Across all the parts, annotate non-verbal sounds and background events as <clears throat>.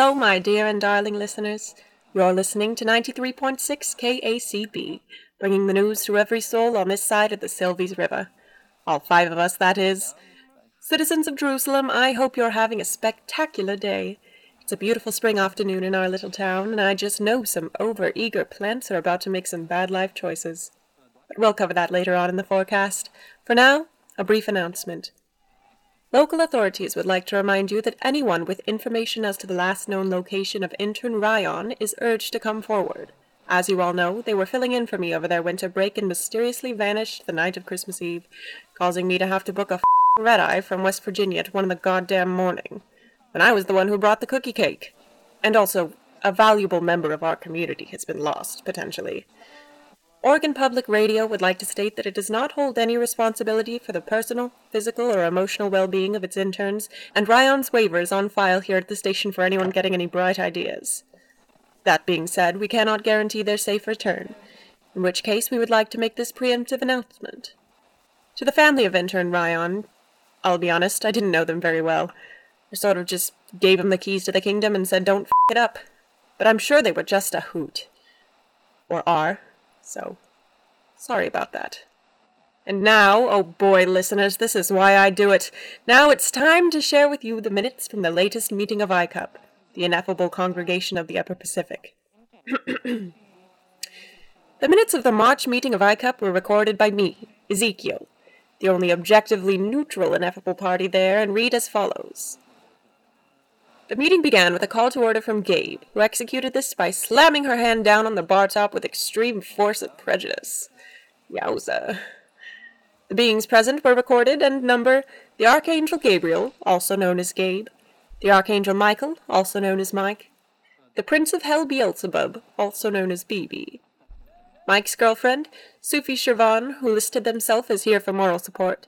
Hello, my dear and darling listeners. You're listening to 93.6 KACB, bringing the news to every soul on this side of the Silvies River. All five of us, that is. Citizens of Jerusalem, I hope you're having a spectacular day. It's a beautiful spring afternoon in our little town, and I just know some over eager plants are about to make some bad life choices. But we'll cover that later on in the forecast. For now, a brief announcement. Local authorities would like to remind you that anyone with information as to the last known location of intern Ryan is urged to come forward. As you all know, they were filling in for me over their winter break and mysteriously vanished the night of Christmas Eve, causing me to have to book a red eye from West Virginia at one in the goddamn morning. And I was the one who brought the cookie cake. And also, a valuable member of our community has been lost, potentially. Oregon Public Radio would like to state that it does not hold any responsibility for the personal, physical, or emotional well being of its interns, and Ryan's waiver is on file here at the station for anyone getting any bright ideas. That being said, we cannot guarantee their safe return, in which case we would like to make this preemptive announcement. To the family of intern Ryan, I'll be honest, I didn't know them very well. I sort of just gave him the keys to the kingdom and said, don't f it up. But I'm sure they were just a hoot. Or are. So, sorry about that. And now, oh boy, listeners, this is why I do it. Now it's time to share with you the minutes from the latest meeting of ICUP, the ineffable congregation of the Upper Pacific. <clears throat> the minutes of the March meeting of ICUP were recorded by me, Ezekiel, the only objectively neutral ineffable party there, and read as follows. The meeting began with a call to order from Gabe, who executed this by slamming her hand down on the bar top with extreme force and prejudice. Yowza. The beings present were recorded and number the Archangel Gabriel, also known as Gabe, the Archangel Michael, also known as Mike, the Prince of Hell Beelzebub, also known as BB, Mike's girlfriend, Sophie Shervan, who listed themselves as here for moral support,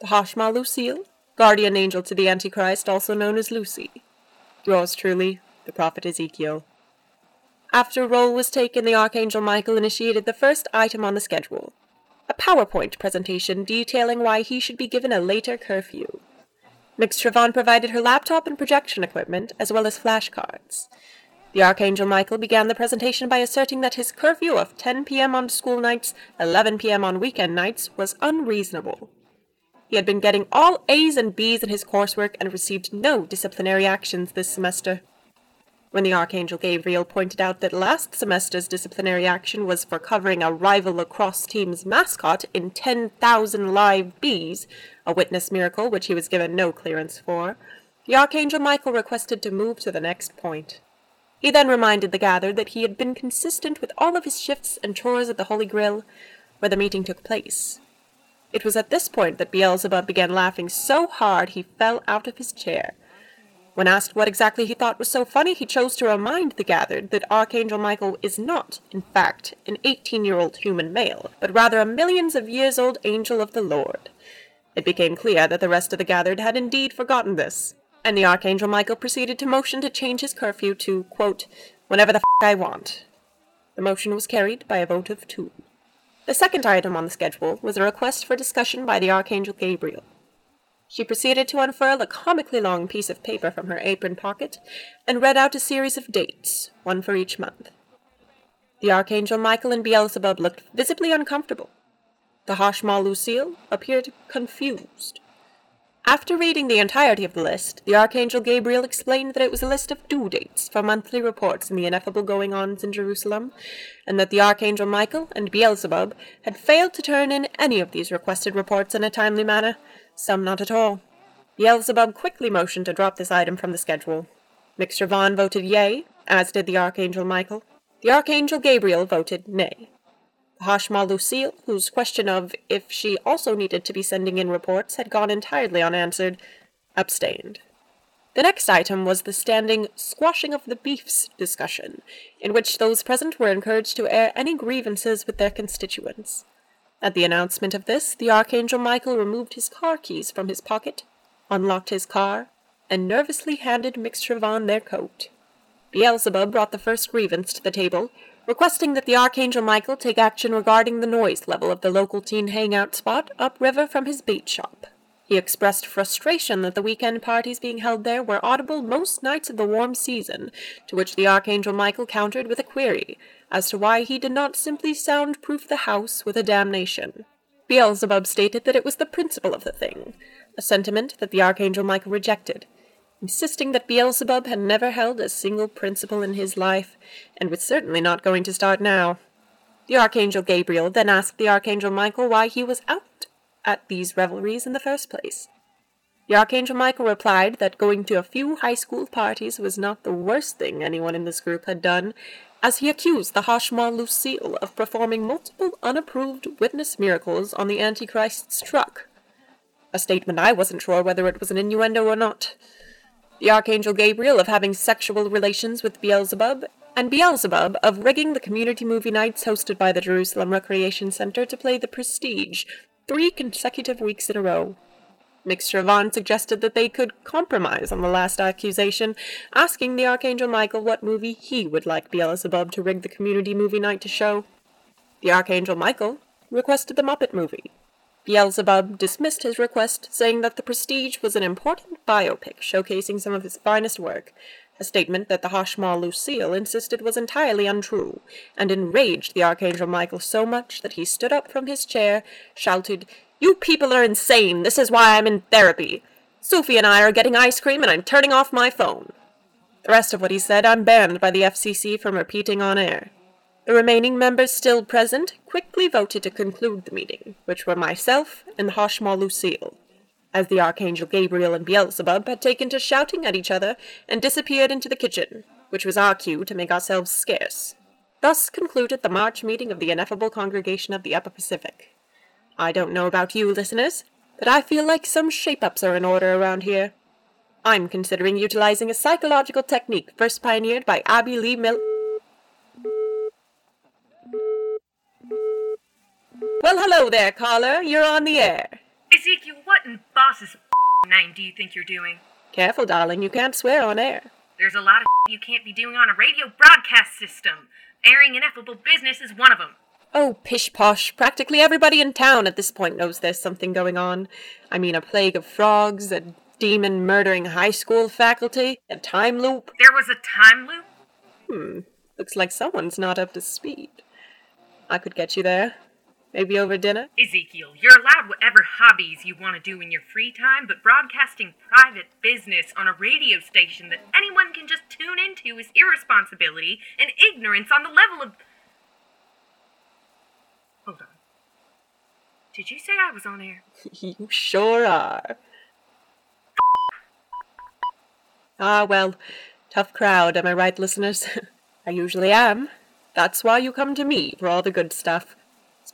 the Hashmal Lucille, guardian angel to the Antichrist, also known as Lucy, yours truly, the Prophet Ezekiel. After roll was taken, the Archangel Michael initiated the first item on the schedule a PowerPoint presentation detailing why he should be given a later curfew. Mix Trevon provided her laptop and projection equipment, as well as flashcards. The Archangel Michael began the presentation by asserting that his curfew of 10 p.m. on school nights, 11 p.m. on weekend nights, was unreasonable. He had been getting all A's and B's in his coursework and received no disciplinary actions this semester. When the Archangel Gabriel pointed out that last semester's disciplinary action was for covering a rival lacrosse team's mascot in 10,000 live bees, a witness miracle which he was given no clearance for, the Archangel Michael requested to move to the next point. He then reminded the gathered that he had been consistent with all of his shifts and chores at the Holy Grill, where the meeting took place. It was at this point that Beelzebub began laughing so hard he fell out of his chair. When asked what exactly he thought was so funny, he chose to remind the gathered that Archangel Michael is not, in fact, an eighteen year old human male, but rather a millions of years old angel of the Lord. It became clear that the rest of the gathered had indeed forgotten this, and the Archangel Michael proceeded to motion to change his curfew to, quote, whenever the f I want. The motion was carried by a vote of two. The second item on the schedule was a request for discussion by the Archangel Gabriel. She proceeded to unfurl a comically long piece of paper from her apron pocket and read out a series of dates, one for each month. The Archangel Michael and Beelzebub looked visibly uncomfortable. The Hashmal Lucille appeared confused. After reading the entirety of the list, the Archangel Gabriel explained that it was a list of due dates for monthly reports on the ineffable going ons in Jerusalem, and that the Archangel Michael and Beelzebub had failed to turn in any of these requested reports in a timely manner, some not at all. Beelzebub quickly motioned to drop this item from the schedule. Mixture Vaughn voted yea, as did the Archangel Michael. The Archangel Gabriel voted nay. Hashmal Lucille, whose question of if she also needed to be sending in reports had gone entirely unanswered, abstained. The next item was the standing squashing of the beefs discussion, in which those present were encouraged to air any grievances with their constituents. At the announcement of this, the Archangel Michael removed his car keys from his pocket, unlocked his car, and nervously handed Mixture Vaughn their coat. Beelzebub brought the first grievance to the table, requesting that the Archangel Michael take action regarding the noise level of the local teen hangout spot upriver from his bait shop. He expressed frustration that the weekend parties being held there were audible most nights of the warm season, to which the Archangel Michael countered with a query, as to why he did not simply soundproof the house with a damnation. Beelzebub stated that it was the principle of the thing, a sentiment that the Archangel Michael rejected, insisting that Beelzebub had never held a single principle in his life, and was certainly not going to start now. The Archangel Gabriel then asked the Archangel Michael why he was out at these revelries in the first place. The Archangel Michael replied that going to a few high school parties was not the worst thing anyone in this group had done, as he accused the Hashmal Lucille of performing multiple unapproved witness miracles on the Antichrist's truck. A statement I wasn't sure whether it was an innuendo or not. The Archangel Gabriel of having sexual relations with Beelzebub, and Beelzebub of rigging the community movie nights hosted by the Jerusalem Recreation Center to play the Prestige three consecutive weeks in a row. Mixture Vaughn suggested that they could compromise on the last accusation, asking the Archangel Michael what movie he would like Beelzebub to rig the community movie night to show. The Archangel Michael requested the Muppet movie. Beelzebub dismissed his request, saying that The Prestige was an important biopic showcasing some of his finest work, a statement that the Hashmal Lucille insisted was entirely untrue, and enraged the Archangel Michael so much that he stood up from his chair, shouted, you people are insane. This is why I'm in therapy. Sophie and I are getting ice cream, and I'm turning off my phone. The rest of what he said I'm banned by the FCC from repeating on air. The remaining members still present quickly voted to conclude the meeting, which were myself and the Hashmal Lucille, as the Archangel Gabriel and Beelzebub had taken to shouting at each other and disappeared into the kitchen, which was our cue to make ourselves scarce. Thus concluded the March meeting of the Ineffable Congregation of the Upper Pacific. I don't know about you, listeners, but I feel like some shape ups are in order around here. I'm considering utilizing a psychological technique first pioneered by Abby Lee Mill. Well, hello there, caller. You're on the air. Ezekiel, what in boss's name do you think you're doing? Careful, darling. You can't swear on air. There's a lot of you can't be doing on a radio broadcast system. Airing ineffable business is one of them. Oh, pish posh. Practically everybody in town at this point knows there's something going on. I mean, a plague of frogs, a demon murdering high school faculty, a time loop. There was a time loop? Hmm, looks like someone's not up to speed. I could get you there. Maybe over dinner? Ezekiel, you're allowed whatever hobbies you want to do in your free time, but broadcasting private business on a radio station that anyone can just tune into is irresponsibility and ignorance on the level of. Hold on. Did you say I was on air? <laughs> you sure are. Ah, well, tough crowd, am I right, listeners? <laughs> I usually am. That's why you come to me for all the good stuff.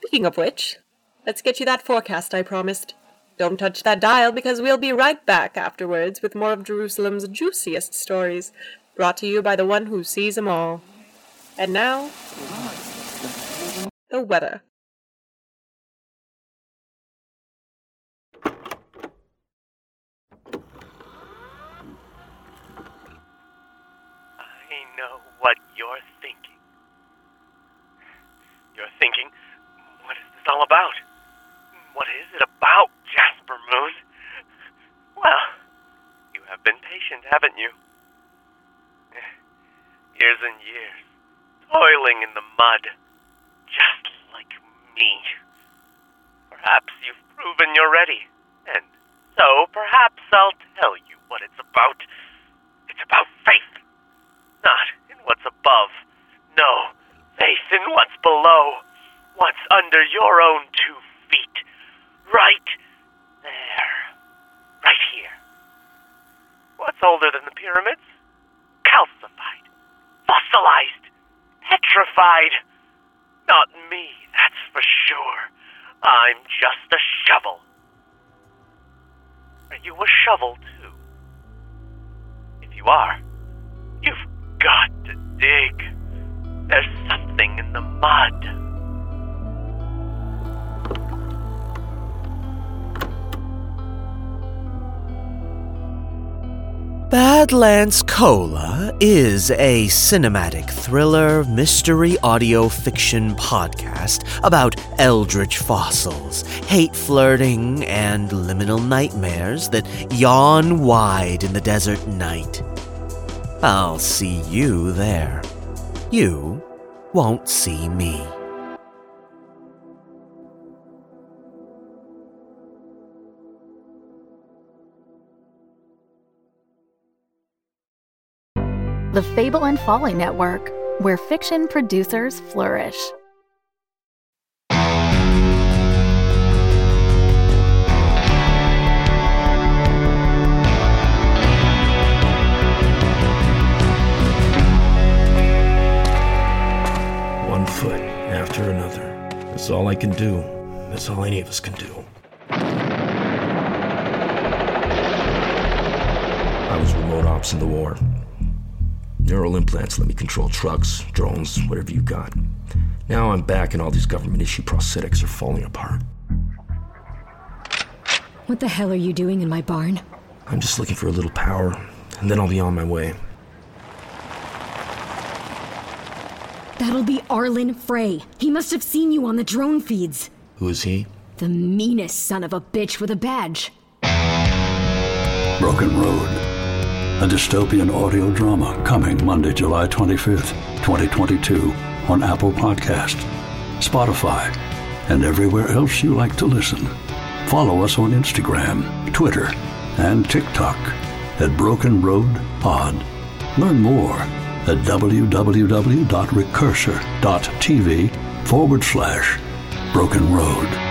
Speaking of which, let's get you that forecast I promised. Don't touch that dial because we'll be right back afterwards with more of Jerusalem's juiciest stories, brought to you by the one who sees them all. And now, the weather. I know what you're thinking. You're thinking, all about? What is it about, Jasper Moon? Well, you have been patient, haven't you? Years and years, toiling in the mud, just like me. Perhaps you've proven you're ready, and so perhaps I'll tell you what it's about. It's about faith, not in what's above. No, faith in what's below, what's under your own two feet. Right there. Right here. What's older than the pyramids? Calcified, fossilized, petrified. Not me, that's for sure. I'm just a shovel. Are you a shovel, too? If you are, you've got to dig. There's something in the mud. Badlands Cola is a cinematic thriller mystery audio fiction podcast about eldritch fossils, hate flirting, and liminal nightmares that yawn wide in the desert night. I'll see you there. You won't see me. The Fable and Folly Network, where fiction producers flourish. One foot after another. That's all I can do. That's all any of us can do. I was remote ops in the war. Neural implants let me control trucks, drones, whatever you got. Now I'm back and all these government issue prosthetics are falling apart. What the hell are you doing in my barn? I'm just looking for a little power, and then I'll be on my way. That'll be Arlen Frey. He must have seen you on the drone feeds. Who is he? The meanest son of a bitch with a badge. Broken Road, a dystopian audio drama coming Monday, July 25th, 2022 on Apple Podcast, Spotify, and everywhere else you like to listen. Follow us on Instagram, Twitter, and TikTok at Broken Road Pod. Learn more at www.recursor.tv forward slash Broken Road.